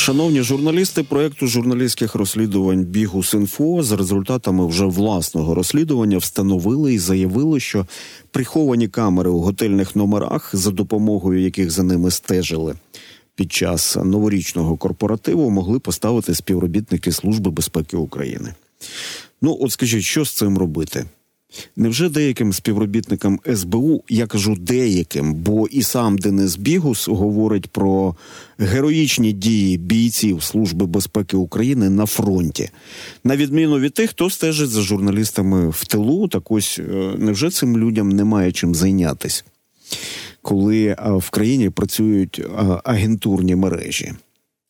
Шановні журналісти проекту журналістських розслідувань Бігус.Інфо за результатами вже власного розслідування встановили і заявили, що приховані камери у готельних номерах, за допомогою яких за ними стежили під час новорічного корпоративу, могли поставити співробітники Служби безпеки України. Ну, от скажіть, що з цим робити? Невже деяким співробітникам СБУ, я кажу деяким, бо і сам Денис Бігус говорить про героїчні дії бійців Служби безпеки України на фронті, на відміну від тих, хто стежить за журналістами в тилу, так ось е, невже цим людям немає чим зайнятися, коли е, в країні працюють е, агентурні мережі?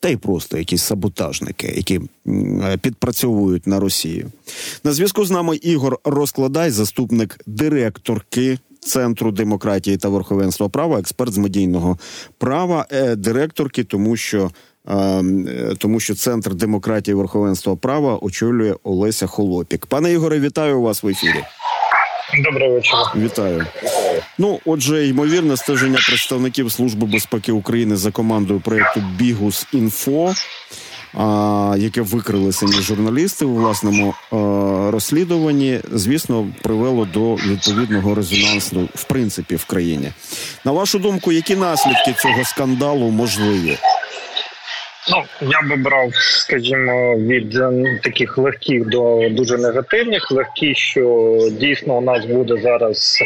Та й просто якісь саботажники, які підпрацьовують на Росію. На зв'язку з нами Ігор Розкладай, заступник директорки. Центру демократії та верховенства права, експерт з медійного права, е, директорки, тому що е, тому що центр демократії і верховенства права очолює Олеся Холопік. Пане Ігоре, вітаю вас в ефірі. Доброго вечора. Вітаю. Ну, отже, ймовірне стеження представників Служби безпеки України за командою проєкту Бігус інфо, яке викрили самі журналісти у власному розслідуванні, звісно, привело до відповідного резонансу в принципі в країні. На вашу думку, які наслідки цього скандалу можливі? Ну я би брав, скажімо, від е, таких легких до дуже негативних. Легкі, що дійсно у нас буде зараз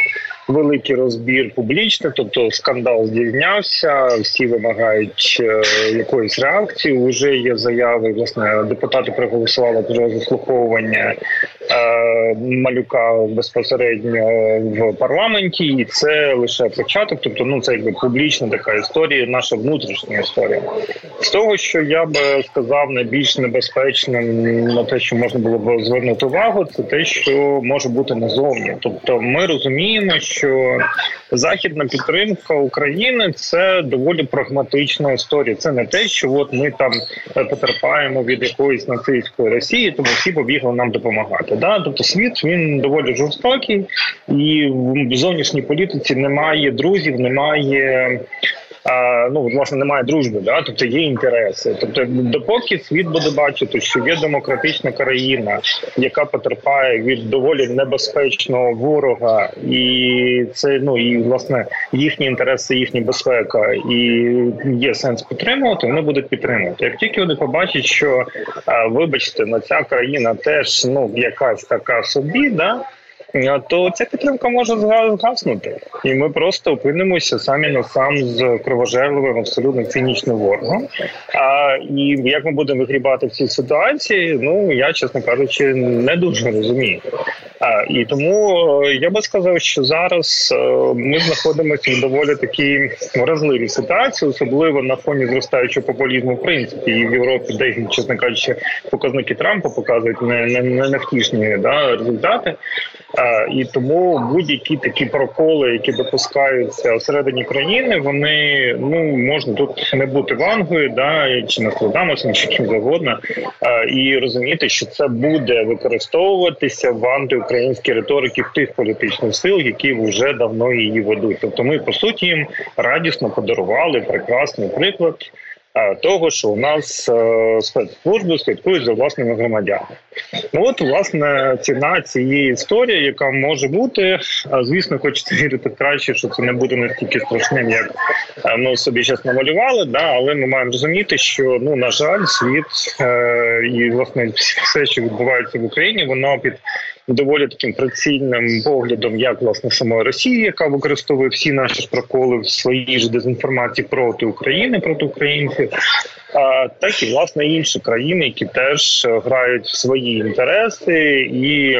великий розбір публічний, тобто скандал здійснявся, всі вимагають е, якоїсь реакції. Уже є заяви. Власне, депутати проголосували про заслуховування е, малюка безпосередньо в парламенті, і це лише початок. Тобто, ну це якби публічна така історія, наша внутрішня історія. З того, що я би сказав, найбільш небезпечним на те, що можна було б звернути увагу, це те, що може бути назовні. Тобто, ми розуміємо, що західна підтримка України це доволі прагматична історія. Це не те, що от ми там потерпаємо від якоїсь нацистської Росії, тому всі побігли нам допомагати. Да? Тобто світ він доволі жорстокий, і в зовнішній політиці немає друзів, немає ну власне немає дружби, да тобто є інтереси. Тобто, допоки світ буде бачити, що є демократична країна, яка потерпає від доволі небезпечного ворога, і це ну і власне їхні інтереси, їхня безпека, і є сенс підтримувати. Вони будуть підтримувати. Як тільки вони побачать, що вибачте, на ця країна теж ну якась така собі, да то ця підтримка може згаснути, і ми просто опинимося самі на сам з кровожерливим, абсолютно цинічним ворогом. А і як ми будемо вигрібати в цій ситуації, ну я чесно кажучи, не дуже розумію. А і тому е, я би сказав, що зараз е, ми знаходимося в доволі такій вразливій ситуації, особливо на фоні зростаючого популізму, в принципі, і в Європі, де чесно кажучи, показники Трампа показують не не, не невтішні да результати. І тому будь-які такі проколи, які допускаються всередині країни, вони ну можна тут не бути вангою, да чи Нострадамусом, чи ким завгодно, і розуміти, що це буде використовуватися в антиукраїнській риторики тих політичних сил, які вже давно її ведуть. Тобто, ми по суті їм радісно подарували прекрасний приклад того, що у нас е, спецслужби слідкують за власними громадянами. Ну от власне ціна цієї історії, яка може бути, звісно, хочеться вірити краще, що це не буде настільки страшним, як е, ми собі зараз намалювали. Да, але ми маємо розуміти, що ну на жаль, світ е, і власне все, що відбувається в Україні, воно під доволі таким прицільним поглядом, як власне самої Росії, яка використовує всі наші проколи в своїй ж дезінформації проти України, проти українців, так і власне інші країни, які теж грають в свої інтереси, і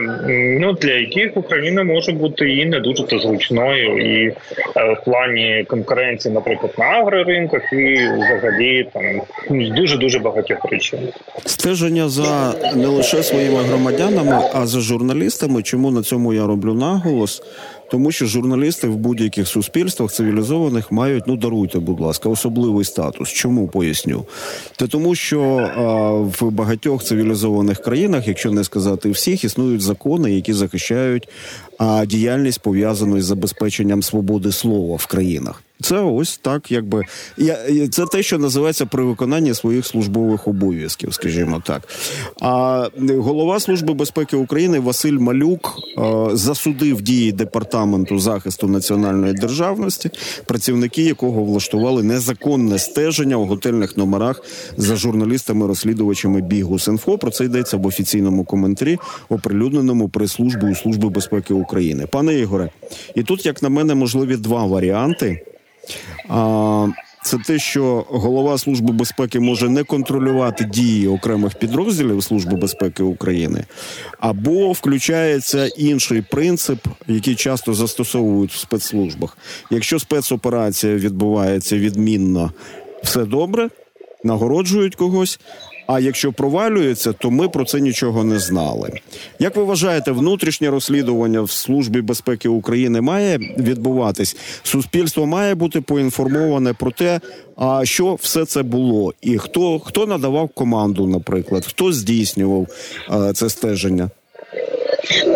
ну для яких Україна може бути і не дуже то зручною, і е, в плані конкуренції, наприклад, на агроринках, і взагалі там дуже дуже багатьох причин. Стеження за не лише своїми громадянами, а за журналістами. Чому на цьому я роблю наголос? тому що журналісти в будь-яких суспільствах цивілізованих мають, ну даруйте, будь ласка, особливий статус. Чому поясню? Та тому, що а, в багатьох цивілізованих країнах, якщо не сказати всіх, існують закони, які захищають а, діяльність пов'язану з забезпеченням свободи слова в країнах. Це ось так, якби я це те, що називається при виконанні своїх службових обов'язків, скажімо так. А голова служби безпеки України Василь Малюк е, засудив дії департаменту захисту національної державності, працівники якого влаштували незаконне стеження у готельних номерах за журналістами-розслідувачами Бігус.Інфо. Про це йдеться в офіційному коментарі, оприлюдненому прес-службою Служби безпеки України. Пане Ігоре, і тут, як на мене, можливі два варіанти. А, Це те, що голова служби безпеки може не контролювати дії окремих підрозділів Служби безпеки України, або включається інший принцип, який часто застосовують в спецслужбах. Якщо спецоперація відбувається відмінно, все добре, нагороджують когось. А якщо провалюється, то ми про це нічого не знали. Як ви вважаєте, внутрішнє розслідування в службі безпеки України має відбуватись? Суспільство має бути поінформоване про те, а що все це було, і хто хто надавав команду, наприклад, хто здійснював а, це стеження.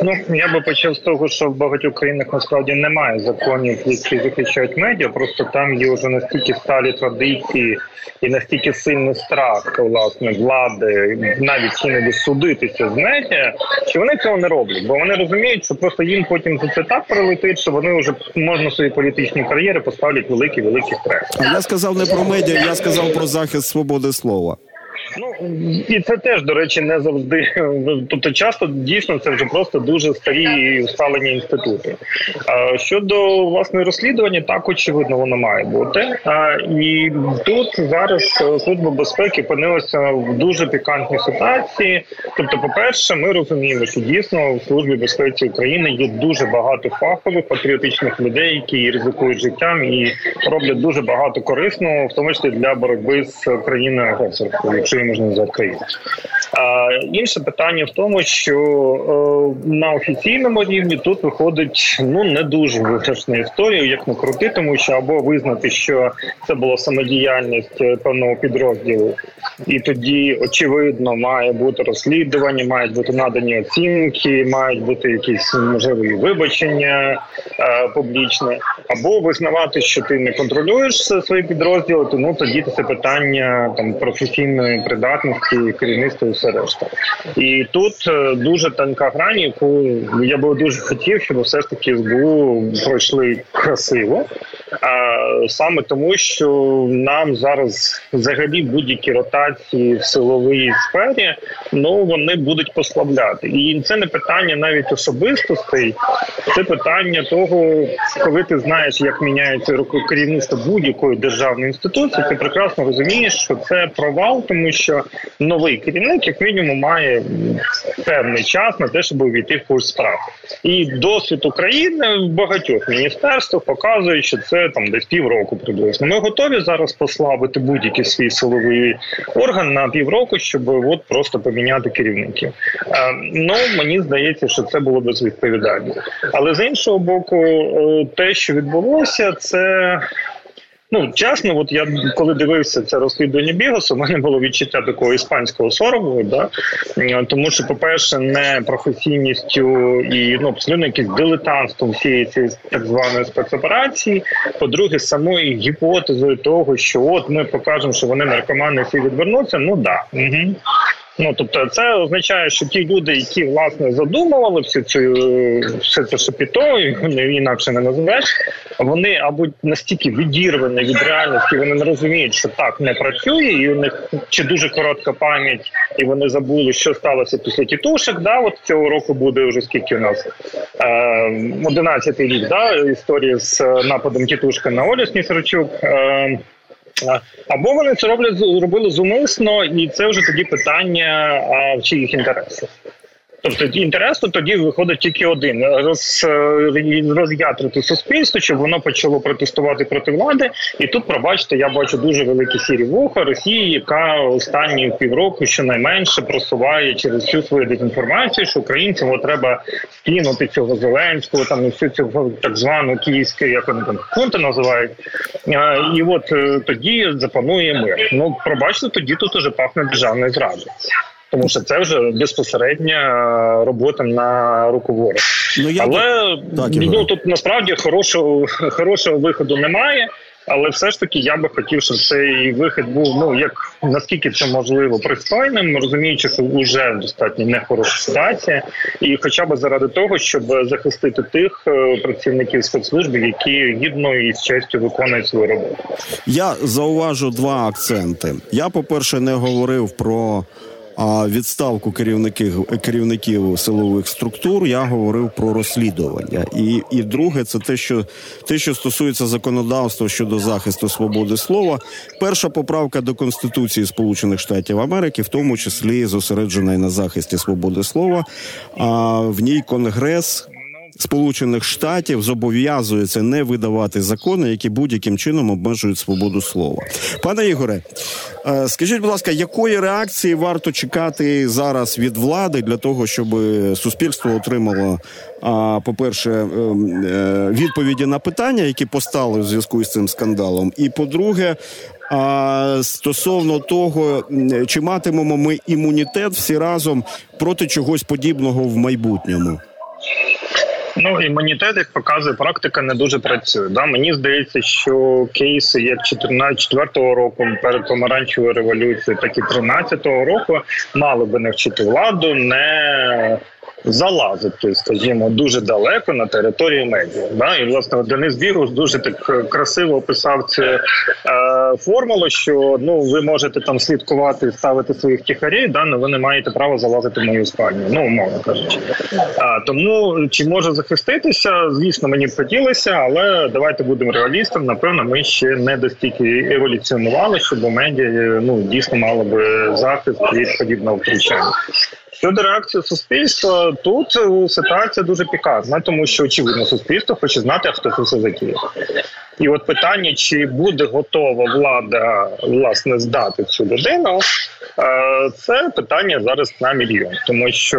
Ну я би почав з того, що в багатьох країнах насправді немає законів, які захищають медіа. Просто там є вже настільки сталі традиції і настільки сильний страх власне влади, навіть іноді судитися з медіа, що вони цього не роблять, бо вони розуміють, що просто їм потім за це так прилетить, що вони вже можна свої політичні кар'єри поставлять великий великий стрес. Я сказав не про медіа, я сказав про захист свободи слова. Ну і це теж до речі не завжди. Тобто, часто дійсно це вже просто дуже старі усталені інститути. Щодо власне розслідування, так очевидно, воно має бути. І тут зараз служба безпеки опинилася в дуже пікантній ситуації. Тобто, по перше, ми розуміємо, що дійсно в службі безпеки України є дуже багато фахових патріотичних людей, які ризикують життям і роблять дуже багато корисного, в тому числі для боротьби з країною агресоркою, її можна назвати країну. А інше питання в тому, що е, на офіційному рівні тут виходить ну не дуже виграшна історія, як не крути, тому що або визнати, що це була самодіяльність е, певного підрозділу, і тоді очевидно має бути розслідування, мають бути надані оцінки, мають бути якісь можливі вибачення е, публічне, або визнавати, що ти не контролюєш свої підрозділи, тому тоді це питання там професійної придатності керівництва і все решта. І тут е, дуже тонка грань, яку я би дуже хотів, щоб все ж таки СБУ пройшли красиво. А саме тому, що нам зараз взагалі будь-які ротації в силовій сфері ну вони будуть послабляти. І це не питання навіть особистостей, це питання того, коли ти знаєш, як міняється керівництво будь-якої державної інституції, ти прекрасно розумієш, що це провал, тому новий керівник, як мінімум, має певний час на те, щоб увійти в курс справ. І досвід України в багатьох міністерствах показує, що це там десь півроку приблизно. Ми готові зараз послабити будь-який свій силовий орган на півроку, щоб от просто поміняти керівників. Е, ну мені здається, що це було безвідповідально. Але з іншого боку, е, те, що відбулося, це Ну чесно, от я коли дивився це розслідування Бігосу, у мене було відчуття такого іспанського сорому, да тому що, по перше, не професійністю і ну абсолютно якесь дилетантство всієї цієї так званої спецоперації. По-друге, самої гіпотезою того, що от ми покажемо, що вони наркомани всі відвернуться. Ну да. Угу. Ну тобто, це означає, що ті люди, які власне задумували всю цю все це шепіто, інакше не називеш, вони або настільки відірвані від реальності, вони не розуміють, що так не працює, і у них чи дуже коротка пам'ять, і вони забули, що сталося після тітушек. Да, от цього року буде вже скільки у нас е, 11 рік. Да, історія з нападом тітушка на Олю Снісарчук. Е, або вони це роблять зробили зумисно, і це вже тоді питання в чиїх інтересах. Тобто інтерес тоді виходить тільки один: роз, роз'ятрити суспільство, щоб воно почало протестувати проти влади. І тут, пробачте, я бачу дуже великі сірі вуха Росії, яка останні півроку щонайменше просуває через всю свою дезінформацію, що українцям треба скинути цього Зеленського, там і всю цю так звану київську, як вони там фунти називають. І от е, тоді запанує мир. Ну пробачте, тоді тут уже пахне державною зрадою тому що це вже безпосередня робота на руку ворога. Ну, я Але так, ну, тут насправді хорошого хорошого виходу немає. Але все ж таки я би хотів, щоб цей вихід був ну як наскільки це можливо пристойним, розуміючи, що вже достатньо нехороша ситуація, і хоча б заради того, щоб захистити тих е, працівників спецслужби, які гідно і з честю виконують свою роботу. Я зауважу два акценти. Я, по перше, не говорив про відставку керівників керівників силових структур. Я говорив про розслідування. І і друге, це те, що те, що стосується законодавства щодо захисту свободи слова. Перша поправка до Конституції Сполучених Штатів Америки, в тому числі зосереджена на захисті свободи слова. А в ній конгрес. Сполучених Штатів зобов'язується не видавати закони, які будь-яким чином обмежують свободу слова. Пане Ігоре, е, скажіть, будь ласка, якої реакції варто чекати зараз від влади для того, щоб суспільство отримало, по перше, е, е, відповіді на питання, які постали в зв'язку з цим скандалом, і по-друге. А стосовно того, чи матимемо ми імунітет всі разом проти чогось подібного в майбутньому? Ну імунітет, як показує практика, не дуже працює. Да? Мені здається, що кейси як 14-го року перед помаранчевою революцією, так і 13-го року мали би навчити владу не залазити, скажімо, дуже далеко на територію медіа. Да? І власне Денис Бігус дуже так красиво описав цю е, формулу, що ну ви можете там слідкувати, ставити своїх тихарів, да, але ви не маєте права залазити в мою спальню. Ну умовно кажучи. А тому чи може захиститися? Звісно, мені б хотілося, але давайте будемо реалістами. Напевно, ми ще не достільки еволюціонували, щоб медіа ну дійсно мало би захист від подібного втручання. Щодо реакції суспільства, тут е, ситуація дуже пікантна, тому що очевидно суспільство хоче знати, хто це все затіяв. І от питання, чи буде готова влада власне здати цю людину, е, це питання зараз на мільйон, тому що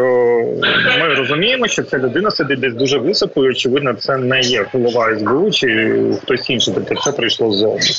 ми розуміємо, що ця людина сидить десь дуже високо, і очевидно, це не є голова СБУ чи хтось інший, тобто це прийшло ззовні.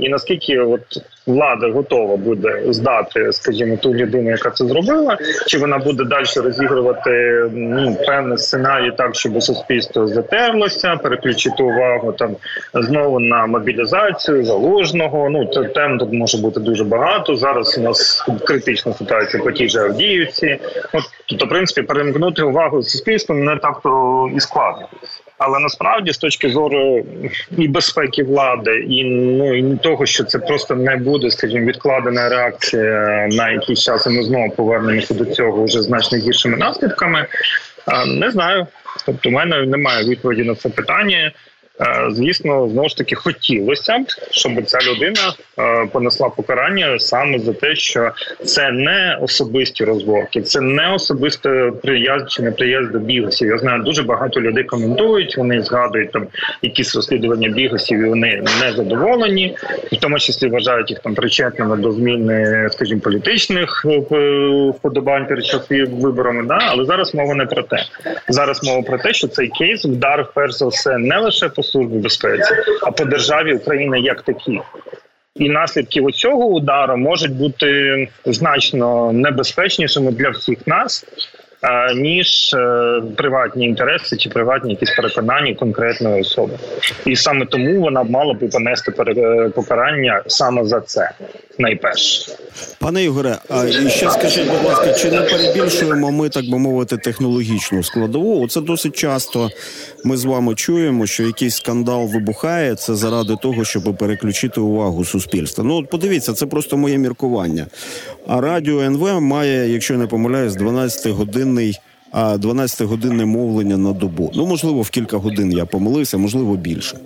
І наскільки от влада готова буде здати, скажімо, ту людину, яка це зробила, чи вона буде далі розігрувати ну, певний сценарій, так щоб суспільство затерлося, переключити увагу там знову на мобілізацію залужного. Ну це тем тут може бути дуже багато. Зараз у нас критична ситуація по тій же Авдіївці. От тобто, в принципі, перемкнути увагу суспільства не так то і складно. Але насправді, з точки зору і безпеки влади, і ну і того, що це просто не буде, скажімо, відкладена реакція на якийсь час. і Ми знову повернемося до цього вже значно гіршими наслідками. Не знаю. Тобто, у мене немає відповіді на це питання. Е, звісно, знову ж таки хотілося б, щоб ця людина е, понесла покарання саме за те, що це не особисті розборки, це не особисте приязд чи неприязнь до бігосів. Я знаю, дуже багато людей коментують. Вони згадують там якісь розслідування бігосів, і вони не задоволені, в тому числі вважають їх там причетними до зміни, скажімо, політичних е, вподобань перед час виборами. Да, але зараз мова не про те. Зараз мова про те, що цей кейс вдар перш за все не лише по службі безпеці, а по державі України як такі. І наслідки цього удару можуть бути значно небезпечнішими для всіх нас, ніж е, приватні інтереси чи приватні якісь переконання конкретної особи, і саме тому вона мала би понести е, покарання саме за це найперше. Пане Ігоре, а ще скажіть, будь ласка, чи не перебільшуємо ми, так би мовити, технологічну складову? Оце досить часто ми з вами чуємо, що якийсь скандал вибухає це заради того, щоб переключити увагу суспільства. Ну от подивіться, це просто моє міркування. А радіо НВ має, якщо не помиляюсь, 12-годинний 12-годинне мовлення на добу. Ну, можливо, в кілька годин я помилився, можливо, більше.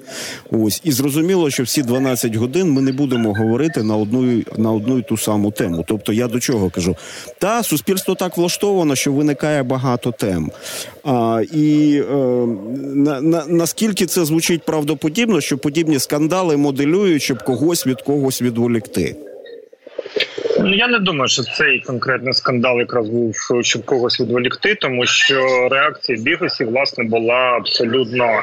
Ось і зрозуміло, що всі 12 годин ми не будемо говорити на одну на одну і ту саму тему. Тобто, я до чого кажу? Та суспільство так влаштовано, що виникає багато тем. А, І е, на, на, наскільки це звучить правдоподібно, що подібні скандали моделюють, щоб когось від когось відволікти. Ну я не думаю, що цей конкретний скандал якраз був щоб когось відволікти, тому що реакція бігосів власне була абсолютно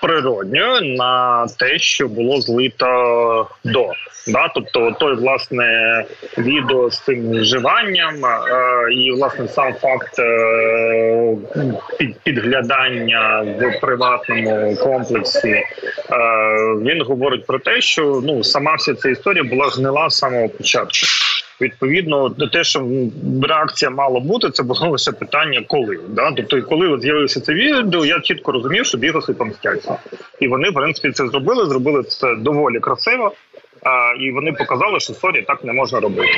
природньо на те, що було злито до. Да, тобто той власне відео з цим вживанням е, і власне сам факт е, під, підглядання в приватному комплексі. Е, він говорить про те, що ну сама вся ця історія була гнила з самого початку. Відповідно, те, що реакція мала бути, це було лише питання, коли да, тобто, коли от з'явилося це відео, я чітко розумів, що Бігуси помстяться, і вони в принципі це зробили. Зробили це доволі красиво. І вони показали, що sorry так не можна робити.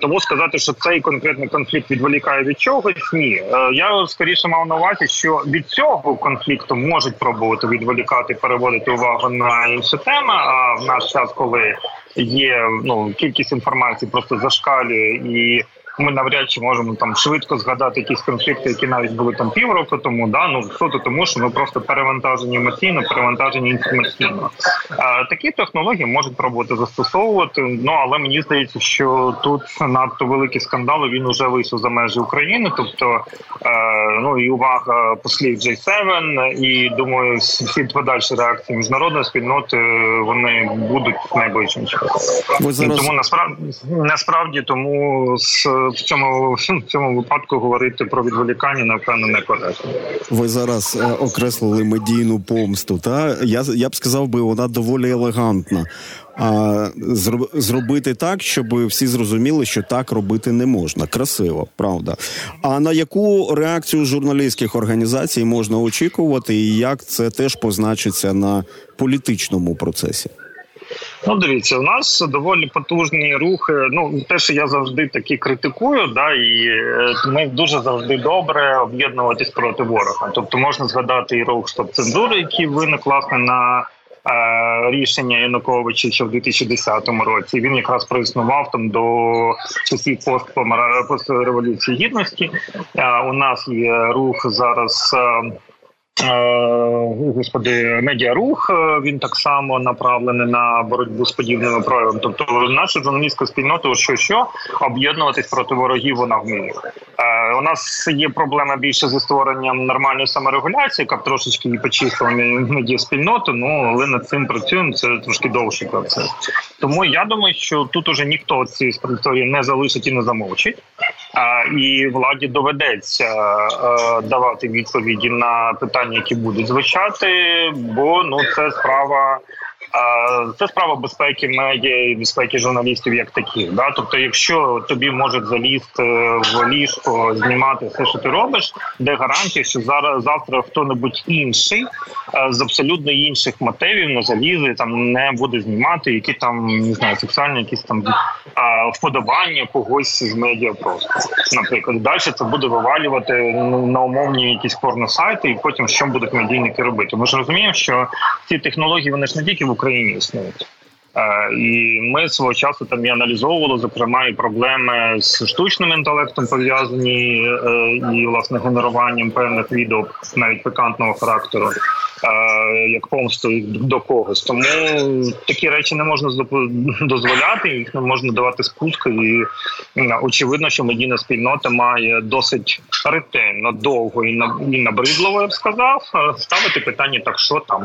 Тому сказати, що цей конкретний конфлікт відволікає від чогось, ні. Я скоріше мав на увазі, що від цього конфлікту можуть пробувати відволікати, переводити увагу на інші теми. А в наш час, коли є ну кількість інформації, просто зашкалює і ми навряд чи можемо там швидко згадати якісь конфлікти, які навіть були там півроку тому. Да ну суто тому, що ми просто перевантажені емоційно, перевантажені інформаційно. А, Такі технології можуть пробувати застосовувати. Ну але мені здається, що тут надто великі скандали. Він уже вийшов за межі України, тобто е, ну і увага послів J7, і думаю, всі подальші реакції міжнародної спільноти вони будуть найближчим часом. Зараз... Тому насправді насправді тому з в цьому в цьому випадку говорити про відволікання напевно не коректно. Ви зараз е, окреслили медійну помсту. Та я я б сказав би, вона доволі елегантна. А зробити так, щоб всі зрозуміли, що так робити не можна. Красиво, правда. А на яку реакцію журналістських організацій можна очікувати, і як це теж позначиться на політичному процесі? Ну, дивіться, у нас доволі потужні рухи. Ну те, що я завжди такі критикую, да і е, ми дуже завжди добре об'єднуватись проти ворога. Тобто можна згадати і рух стоп цензури, який виник власне на. Е, рішення Януковича ще в 2010 році він якраз проіснував там до часів постреволюції гідності. Е, у нас є рух зараз Е, господи, медіарух е, він так само направлений на боротьбу з подібними проявами. Тобто, наша журналістська спільнота, що що об'єднуватись проти ворогів, вона вміє. Е, у нас є проблема більше зі створенням нормальної саморегуляції, яка б трошечки і почистила медіаспільноту, Ну але над цим працюємо. Це трошки довший процес. Тому я думаю, що тут уже ніхто цієї історії не залишить і не замовчить. І владі доведеться давати відповіді на питання, які будуть звучати, бо ну це справа це справа безпеки медіа і безпеки журналістів як таких. Да? Тобто, якщо тобі можуть залізти в ліжко, знімати все, що ти робиш, де гарантія, що зараз завтра хто-небудь інший з абсолютно інших мотивів не залізе, там не буде знімати, які там не знаю, сексуальні якісь там вподобання когось з медіа просто наприклад. Далі це буде вивалювати на умовні якісь порносайти, і потім що будуть медійники робити. Ми ж розуміємо, що ці технології вони ж не тільки в Україні існують. Е, і ми свого часу там і аналізовували зокрема і проблеми з штучним інтелектом пов'язані е, і власне генеруванням певних відео навіть пикантного характеру, е, як помсту до когось. Тому такі речі не можна дозволяти, їх не можна давати спуск. І очевидно, що медійна спільнота має досить ретельно довго і набридливо, я б сказав, ставити питання так, що там.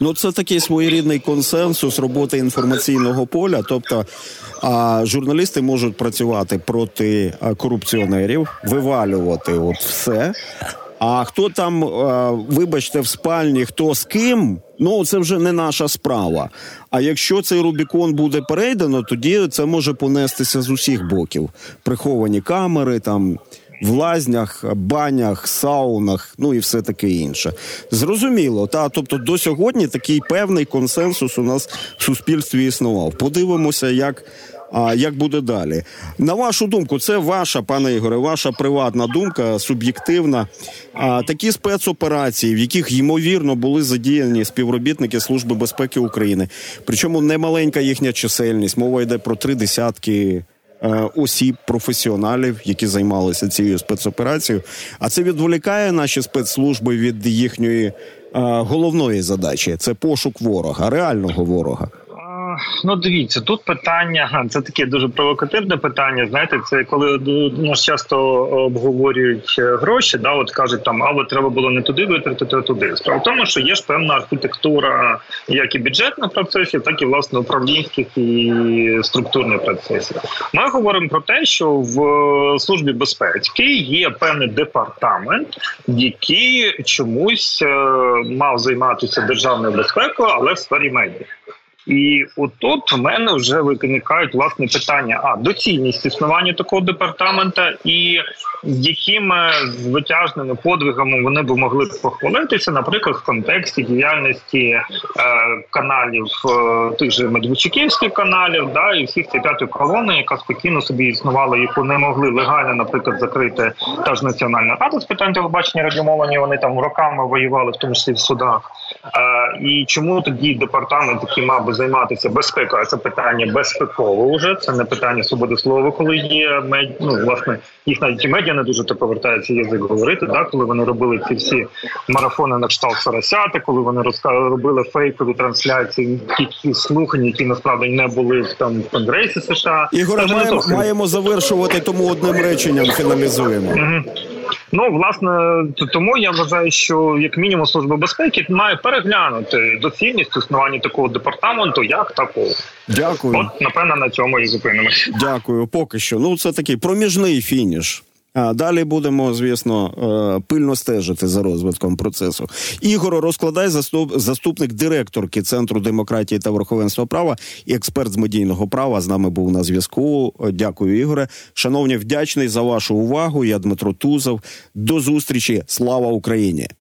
Ну, це такий своєрідний консенсус роботи інформаційного поля. Тобто а, журналісти можуть працювати проти корупціонерів, вивалювати от все. А хто там, вибачте, в спальні, хто з ким, ну це вже не наша справа. А якщо цей Рубікон буде перейдено, тоді це може понестися з усіх боків. Приховані камери там в лазнях, банях, саунах, ну і все таке інше. Зрозуміло, та тобто до сьогодні такий певний консенсус у нас в суспільстві існував. Подивимося, як. А як буде далі? На вашу думку, це ваша, пане Ігоре, ваша приватна думка, суб'єктивна. А такі спецоперації, в яких ймовірно були задіяні співробітники Служби безпеки України, причому немаленька їхня чисельність, мова йде про три десятки осіб, професіоналів, які займалися цією спецоперацією. А це відволікає наші спецслужби від їхньої е, головної задачі це пошук ворога, реального ворога. Ну дивіться, тут питання це таке дуже провокативне питання. Знаєте, це коли у нас часто обговорюють е, гроші, да, от кажуть там, а от треба було не туди витратити, а туди. Справа в тому, що є ж певна архітектура, як і бюджетних процесів, так і власне управлінських і структурних процесів. Ми говоримо про те, що в службі безпеки є певний департамент, який чомусь е, мав займатися державною безпекою, але в сфері медіа. І отут в мене вже виникають власне питання: а доцільність існування такого департамента, і якими звитяжними подвигами вони б могли похвалитися, наприклад, в контексті діяльності е, каналів е, тих же медведчуківських каналів, да і всіх цієї п'ятої колони, яка спокійно собі існувала, яку не могли легально, наприклад, закрити та ж національна рада з питань телебачення радіомовлення. Вони там роками воювали, в тому числі в судах. Е, і чому тоді департамент, який мав би займатися безпекою, а це питання безпекове вже це не питання свободи слова, коли є мед... ну, власне їх навіть і медіа не дуже то повертається язик говорити. Да, коли вони робили ці всі марафони на кшталт Соросяти, коли вони робили фейкові трансляції, ті слухання, які насправді не були в там в Конгресі США. Ігоре, маємо, маємо завершувати, тому одним реченням фіналізуємо. Мгм. Ну, власне, тому я вважаю, що як мінімум служба безпеки має переглянути доцільність існування такого департаменту, як такого. Дякую. От напевно на цьому і зупинимося. Дякую. Поки що. Ну, це такий проміжний фініш. А далі будемо, звісно, е, пильно стежити за розвитком процесу. Ігор розкладай заступ, заступник директорки Центру демократії та верховенства права і експерт з медійного права. З нами був на зв'язку. Дякую, Ігоре. Шановні, вдячний за вашу увагу. Я Дмитро Тузов. До зустрічі. Слава Україні!